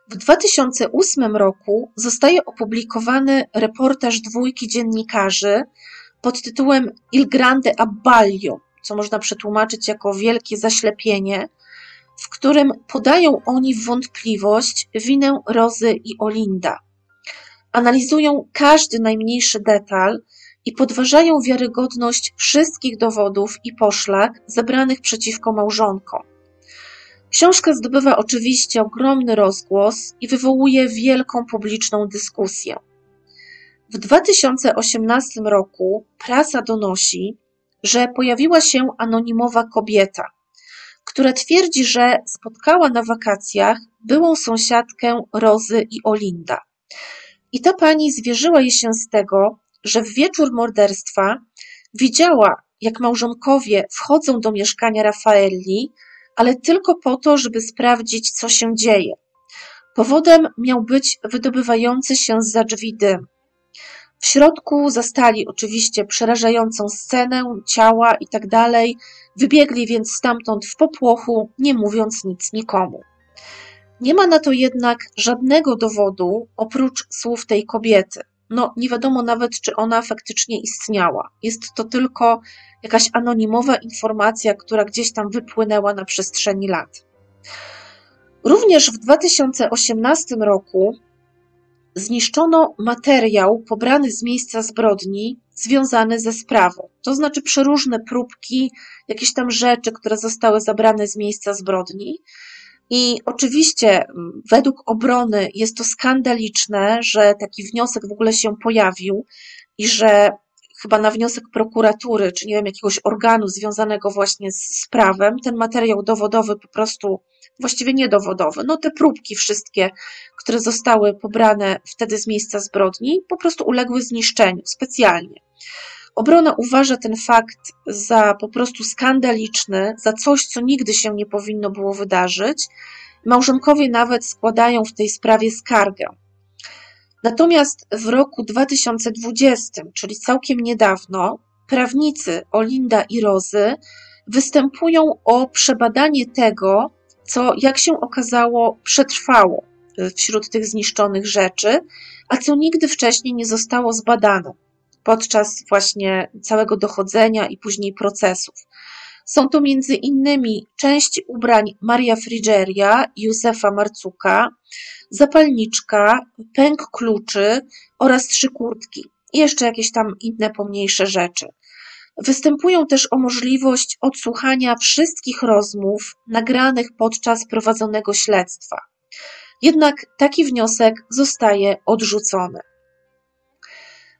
W 2008 roku zostaje opublikowany reportaż dwójki dziennikarzy pod tytułem Il Grande Abbaglio, co można przetłumaczyć jako wielkie zaślepienie, w którym podają oni w wątpliwość winę Rozy i Olinda. Analizują każdy najmniejszy detal i podważają wiarygodność wszystkich dowodów i poszlak zebranych przeciwko małżonkom. Książka zdobywa oczywiście ogromny rozgłos i wywołuje wielką publiczną dyskusję. W 2018 roku prasa donosi, że pojawiła się anonimowa kobieta, która twierdzi, że spotkała na wakacjach byłą sąsiadkę Rozy i Olinda. I ta pani zwierzyła jej się z tego, że w wieczór morderstwa widziała, jak małżonkowie wchodzą do mieszkania Rafaeli, ale tylko po to, żeby sprawdzić, co się dzieje. Powodem miał być wydobywający się za drzwi dym. W środku zastali oczywiście przerażającą scenę, ciała i tak wybiegli więc stamtąd w popłochu, nie mówiąc nic nikomu. Nie ma na to jednak żadnego dowodu oprócz słów tej kobiety. No, nie wiadomo nawet, czy ona faktycznie istniała. Jest to tylko jakaś anonimowa informacja, która gdzieś tam wypłynęła na przestrzeni lat. Również w 2018 roku zniszczono materiał pobrany z miejsca zbrodni związany ze sprawą. To znaczy przeróżne próbki, jakieś tam rzeczy, które zostały zabrane z miejsca zbrodni. I oczywiście według obrony jest to skandaliczne, że taki wniosek w ogóle się pojawił i że chyba na wniosek prokuratury, czy nie wiem, jakiegoś organu związanego właśnie z prawem, ten materiał dowodowy po prostu, właściwie niedowodowy, no te próbki wszystkie, które zostały pobrane wtedy z miejsca zbrodni, po prostu uległy zniszczeniu specjalnie. Obrona uważa ten fakt za po prostu skandaliczny, za coś, co nigdy się nie powinno było wydarzyć. Małżonkowie nawet składają w tej sprawie skargę. Natomiast w roku 2020, czyli całkiem niedawno, prawnicy Olinda i Rozy występują o przebadanie tego, co, jak się okazało, przetrwało wśród tych zniszczonych rzeczy, a co nigdy wcześniej nie zostało zbadane podczas właśnie całego dochodzenia i później procesów. Są to między innymi część ubrań Maria Frigeria, Józefa Marcuka, zapalniczka, pęk kluczy oraz trzy kurtki i jeszcze jakieś tam inne pomniejsze rzeczy. Występują też o możliwość odsłuchania wszystkich rozmów nagranych podczas prowadzonego śledztwa. Jednak taki wniosek zostaje odrzucony.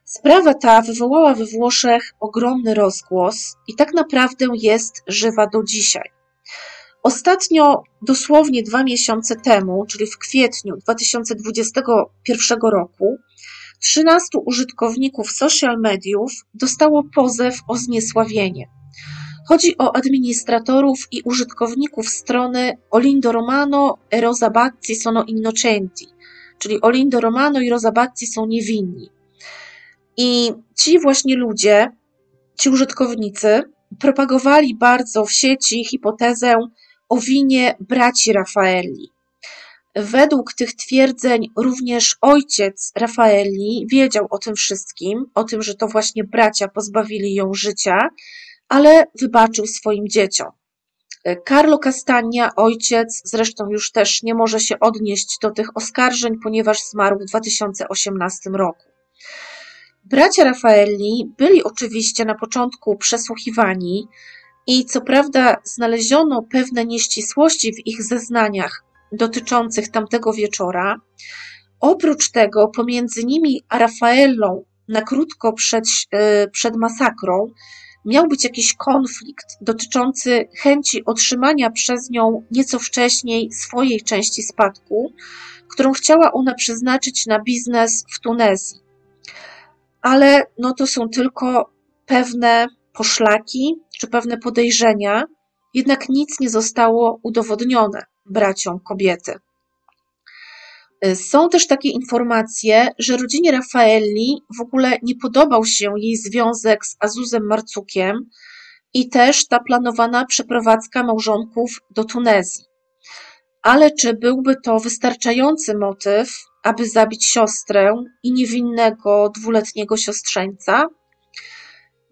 Sprawa ta wywołała we Włoszech ogromny rozgłos i tak naprawdę jest żywa do dzisiaj. Ostatnio, dosłownie dwa miesiące temu, czyli w kwietniu 2021 roku, 13 użytkowników social mediów dostało pozew o zniesławienie. Chodzi o administratorów i użytkowników strony Olindo Romano e Rosabazzi sono innocenti, czyli Olindo Romano i Rosabazzi są niewinni. I ci właśnie ludzie, ci użytkownicy, propagowali bardzo w sieci hipotezę o winie braci Raffaelli. Według tych twierdzeń również ojciec Raffaelli wiedział o tym wszystkim, o tym, że to właśnie bracia pozbawili ją życia, ale wybaczył swoim dzieciom. Carlo Castagna, ojciec, zresztą już też nie może się odnieść do tych oskarżeń, ponieważ zmarł w 2018 roku. Bracia Raffaelli byli oczywiście na początku przesłuchiwani i co prawda znaleziono pewne nieścisłości w ich zeznaniach dotyczących tamtego wieczora. Oprócz tego pomiędzy nimi a Rafaellą na krótko przed, e, przed masakrą miał być jakiś konflikt dotyczący chęci otrzymania przez nią nieco wcześniej swojej części spadku, którą chciała ona przeznaczyć na biznes w Tunezji. Ale no to są tylko pewne poszlaki czy pewne podejrzenia, jednak nic nie zostało udowodnione braciom kobiety. Są też takie informacje, że rodzinie Raffaelli w ogóle nie podobał się jej związek z Azuzem Marcukiem i też ta planowana przeprowadzka małżonków do Tunezji. Ale czy byłby to wystarczający motyw, aby zabić siostrę i niewinnego dwuletniego siostrzeńca?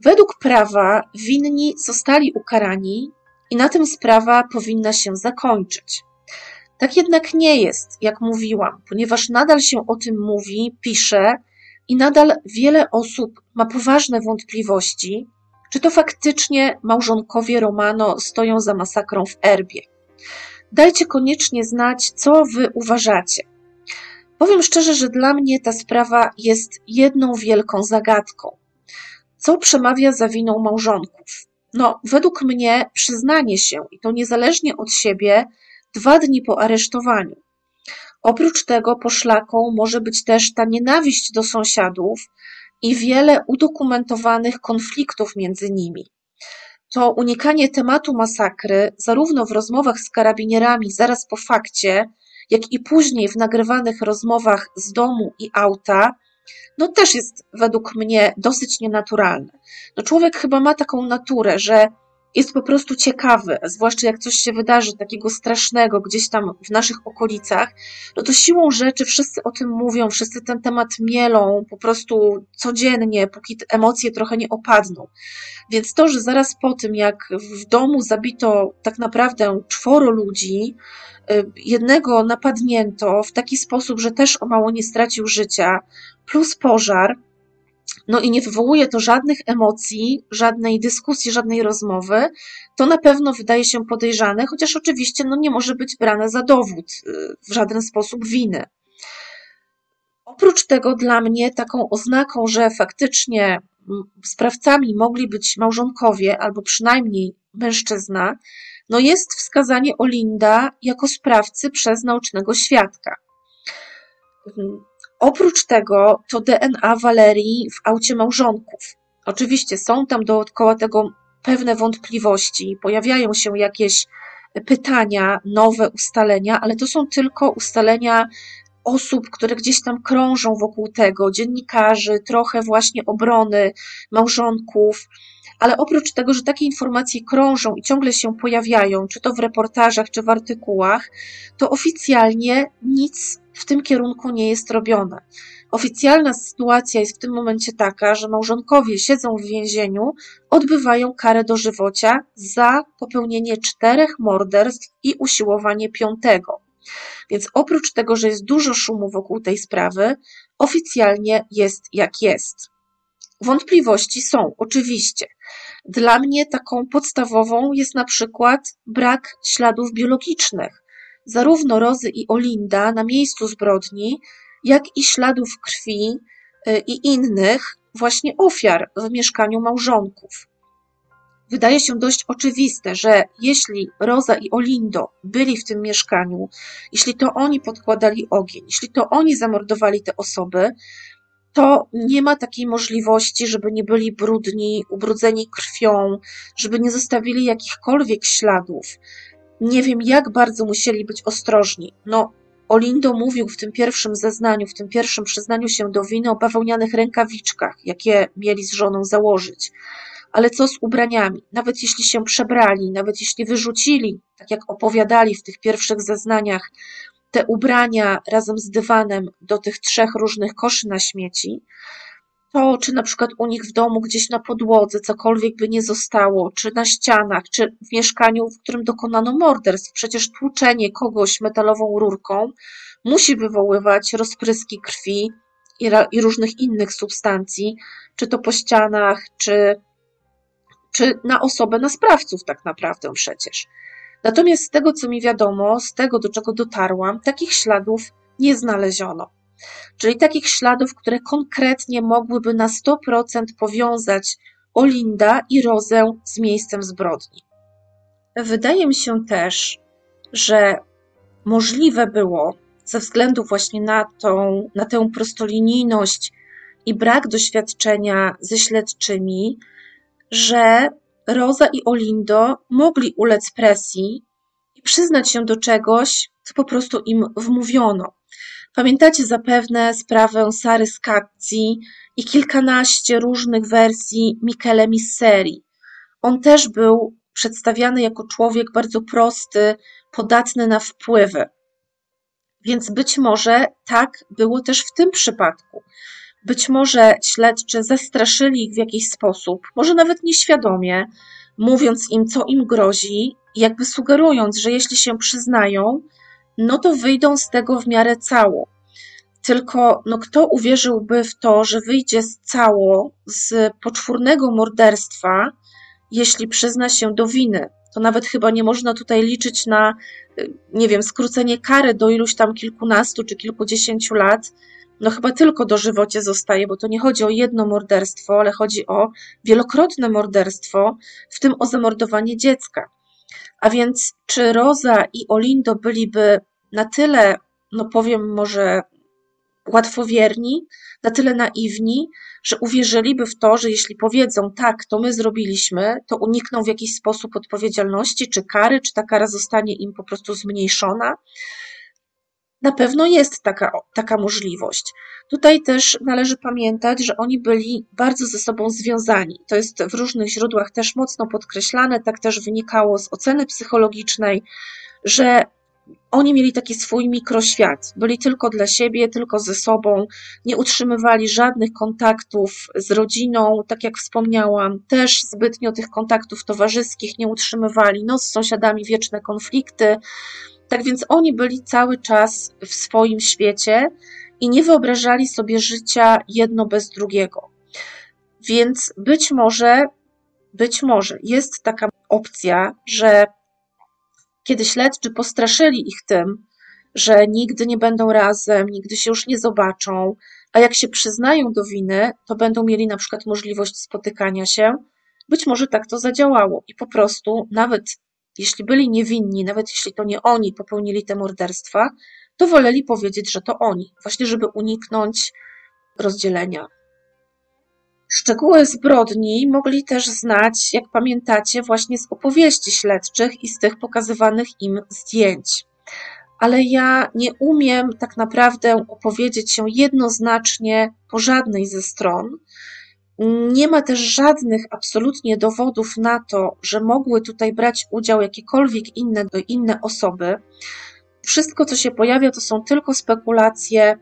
Według prawa winni zostali ukarani i na tym sprawa powinna się zakończyć. Tak jednak nie jest, jak mówiłam, ponieważ nadal się o tym mówi, pisze i nadal wiele osób ma poważne wątpliwości, czy to faktycznie małżonkowie Romano stoją za masakrą w Erbie. Dajcie koniecznie znać, co wy uważacie. Powiem szczerze, że dla mnie ta sprawa jest jedną wielką zagadką. Co przemawia za winą małżonków? No, według mnie przyznanie się, i to niezależnie od siebie, dwa dni po aresztowaniu. Oprócz tego poszlaką może być też ta nienawiść do sąsiadów i wiele udokumentowanych konfliktów między nimi. To unikanie tematu masakry, zarówno w rozmowach z karabinierami zaraz po fakcie, jak i później w nagrywanych rozmowach z domu i auta, no też jest według mnie dosyć nienaturalne. No człowiek chyba ma taką naturę, że jest po prostu ciekawy, zwłaszcza jak coś się wydarzy takiego strasznego gdzieś tam w naszych okolicach, no to siłą rzeczy wszyscy o tym mówią, wszyscy ten temat mielą po prostu codziennie, póki te emocje trochę nie opadną. Więc to, że zaraz po tym, jak w domu zabito tak naprawdę czworo ludzi, y, jednego napadnięto w taki sposób, że też o mało nie stracił życia, plus pożar, no i nie wywołuje to żadnych emocji, żadnej dyskusji, żadnej rozmowy, to na pewno wydaje się podejrzane, chociaż oczywiście no, nie może być brane za dowód y, w żaden sposób winy. Oprócz tego dla mnie taką oznaką, że faktycznie sprawcami mogli być małżonkowie albo przynajmniej mężczyzna, no jest wskazanie Olinda jako sprawcy przez naocznego świadka. Oprócz tego to DNA Walerii w aucie małżonków. Oczywiście są tam dookoła tego pewne wątpliwości, pojawiają się jakieś pytania, nowe ustalenia, ale to są tylko ustalenia osób, które gdzieś tam krążą wokół tego, dziennikarzy, trochę właśnie obrony małżonków. Ale oprócz tego, że takie informacje krążą i ciągle się pojawiają, czy to w reportażach, czy w artykułach, to oficjalnie nic w tym kierunku nie jest robione. Oficjalna sytuacja jest w tym momencie taka, że małżonkowie siedzą w więzieniu, odbywają karę dożywocia za popełnienie czterech morderstw i usiłowanie piątego. Więc oprócz tego, że jest dużo szumu wokół tej sprawy, oficjalnie jest jak jest. Wątpliwości są, oczywiście. Dla mnie taką podstawową jest na przykład brak śladów biologicznych. Zarówno Rozy i Olinda na miejscu zbrodni, jak i śladów krwi y, i innych właśnie ofiar w mieszkaniu małżonków. Wydaje się dość oczywiste, że jeśli Roza i Olindo byli w tym mieszkaniu, jeśli to oni podkładali ogień, jeśli to oni zamordowali te osoby, to nie ma takiej możliwości, żeby nie byli brudni, ubrudzeni krwią, żeby nie zostawili jakichkolwiek śladów. Nie wiem, jak bardzo musieli być ostrożni. No, Olindo mówił w tym pierwszym zeznaniu, w tym pierwszym przyznaniu się do winy o bawełnianych rękawiczkach, jakie mieli z żoną założyć. Ale co z ubraniami? Nawet jeśli się przebrali, nawet jeśli wyrzucili, tak jak opowiadali w tych pierwszych zeznaniach, te ubrania razem z dywanem do tych trzech różnych koszy na śmieci, to czy na przykład u nich w domu gdzieś na podłodze cokolwiek by nie zostało, czy na ścianach, czy w mieszkaniu, w którym dokonano morderstw. Przecież tłuczenie kogoś metalową rurką musi wywoływać rozpryski krwi i, i różnych innych substancji, czy to po ścianach, czy, czy na osobę, na sprawców tak naprawdę przecież. Natomiast z tego, co mi wiadomo, z tego, do czego dotarłam, takich śladów nie znaleziono. Czyli takich śladów, które konkretnie mogłyby na 100% powiązać Olinda i Rozę z miejscem zbrodni. Wydaje mi się też, że możliwe było, ze względu właśnie na, tą, na tę prostolinijność i brak doświadczenia ze śledczymi, że Roza i Olindo mogli ulec presji i przyznać się do czegoś, co po prostu im wmówiono. Pamiętacie zapewne sprawę Sary Scazzi i kilkanaście różnych wersji Michele Misseri. On też był przedstawiany jako człowiek bardzo prosty, podatny na wpływy. Więc być może tak było też w tym przypadku. Być może śledczy zastraszyli ich w jakiś sposób, może nawet nieświadomie, mówiąc im, co im grozi, jakby sugerując, że jeśli się przyznają, no to wyjdą z tego w miarę cało. Tylko no, kto uwierzyłby w to, że wyjdzie z cało z poczwórnego morderstwa, jeśli przyzna się do winy? To nawet chyba nie można tutaj liczyć na, y, nie wiem, skrócenie kary do iluś tam kilkunastu czy kilkudziesięciu lat, no chyba tylko dożywocie zostaje, bo to nie chodzi o jedno morderstwo, ale chodzi o wielokrotne morderstwo, w tym o zamordowanie dziecka. A więc czy Roza i Olindo byliby na tyle, no powiem może łatwowierni, na tyle naiwni, że uwierzyliby w to, że jeśli powiedzą tak, to my zrobiliśmy, to unikną w jakiś sposób odpowiedzialności czy kary, czy ta kara zostanie im po prostu zmniejszona. Na pewno jest taka, taka możliwość. Tutaj też należy pamiętać, że oni byli bardzo ze sobą związani. To jest w różnych źródłach też mocno podkreślane, tak też wynikało z oceny psychologicznej, że oni mieli taki swój mikroświat. Byli tylko dla siebie, tylko ze sobą, nie utrzymywali żadnych kontaktów z rodziną, tak jak wspomniałam, też zbytnio tych kontaktów towarzyskich nie utrzymywali. No, z sąsiadami wieczne konflikty. Tak więc oni byli cały czas w swoim świecie i nie wyobrażali sobie życia jedno bez drugiego. Więc być może, być może jest taka opcja, że kiedy śledczy postraszyli ich tym, że nigdy nie będą razem, nigdy się już nie zobaczą, a jak się przyznają do winy, to będą mieli na przykład możliwość spotykania się, być może tak to zadziałało i po prostu nawet jeśli byli niewinni, nawet jeśli to nie oni popełnili te morderstwa, to woleli powiedzieć, że to oni, właśnie żeby uniknąć rozdzielenia. Szczegóły zbrodni mogli też znać, jak pamiętacie, właśnie z opowieści śledczych i z tych pokazywanych im zdjęć. Ale ja nie umiem tak naprawdę opowiedzieć się jednoznacznie po żadnej ze stron. Nie ma też żadnych absolutnie dowodów na to, że mogły tutaj brać udział jakiekolwiek inne, inne osoby. Wszystko, co się pojawia, to są tylko spekulacje,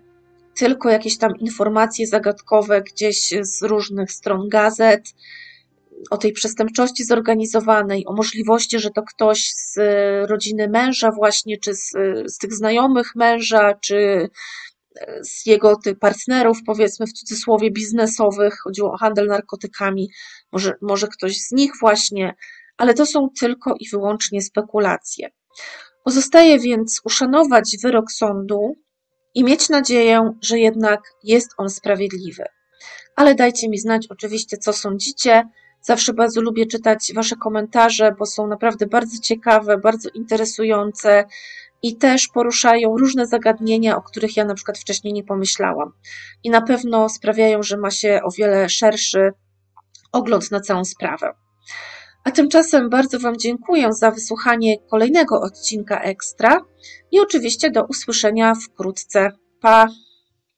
tylko jakieś tam informacje zagadkowe gdzieś z różnych stron gazet o tej przestępczości zorganizowanej, o możliwości, że to ktoś z rodziny męża, właśnie, czy z, z tych znajomych męża, czy z jego tych partnerów, powiedzmy w cudzysłowie biznesowych, chodziło o handel narkotykami, może, może ktoś z nich właśnie, ale to są tylko i wyłącznie spekulacje. Pozostaje więc uszanować wyrok sądu i mieć nadzieję, że jednak jest on sprawiedliwy. Ale dajcie mi znać oczywiście, co sądzicie. Zawsze bardzo lubię czytać Wasze komentarze, bo są naprawdę bardzo ciekawe, bardzo interesujące i też poruszają różne zagadnienia, o których ja na przykład wcześniej nie pomyślałam. I na pewno sprawiają, że ma się o wiele szerszy ogląd na całą sprawę. A tymczasem bardzo Wam dziękuję za wysłuchanie kolejnego odcinka Ekstra i oczywiście do usłyszenia wkrótce. Pa!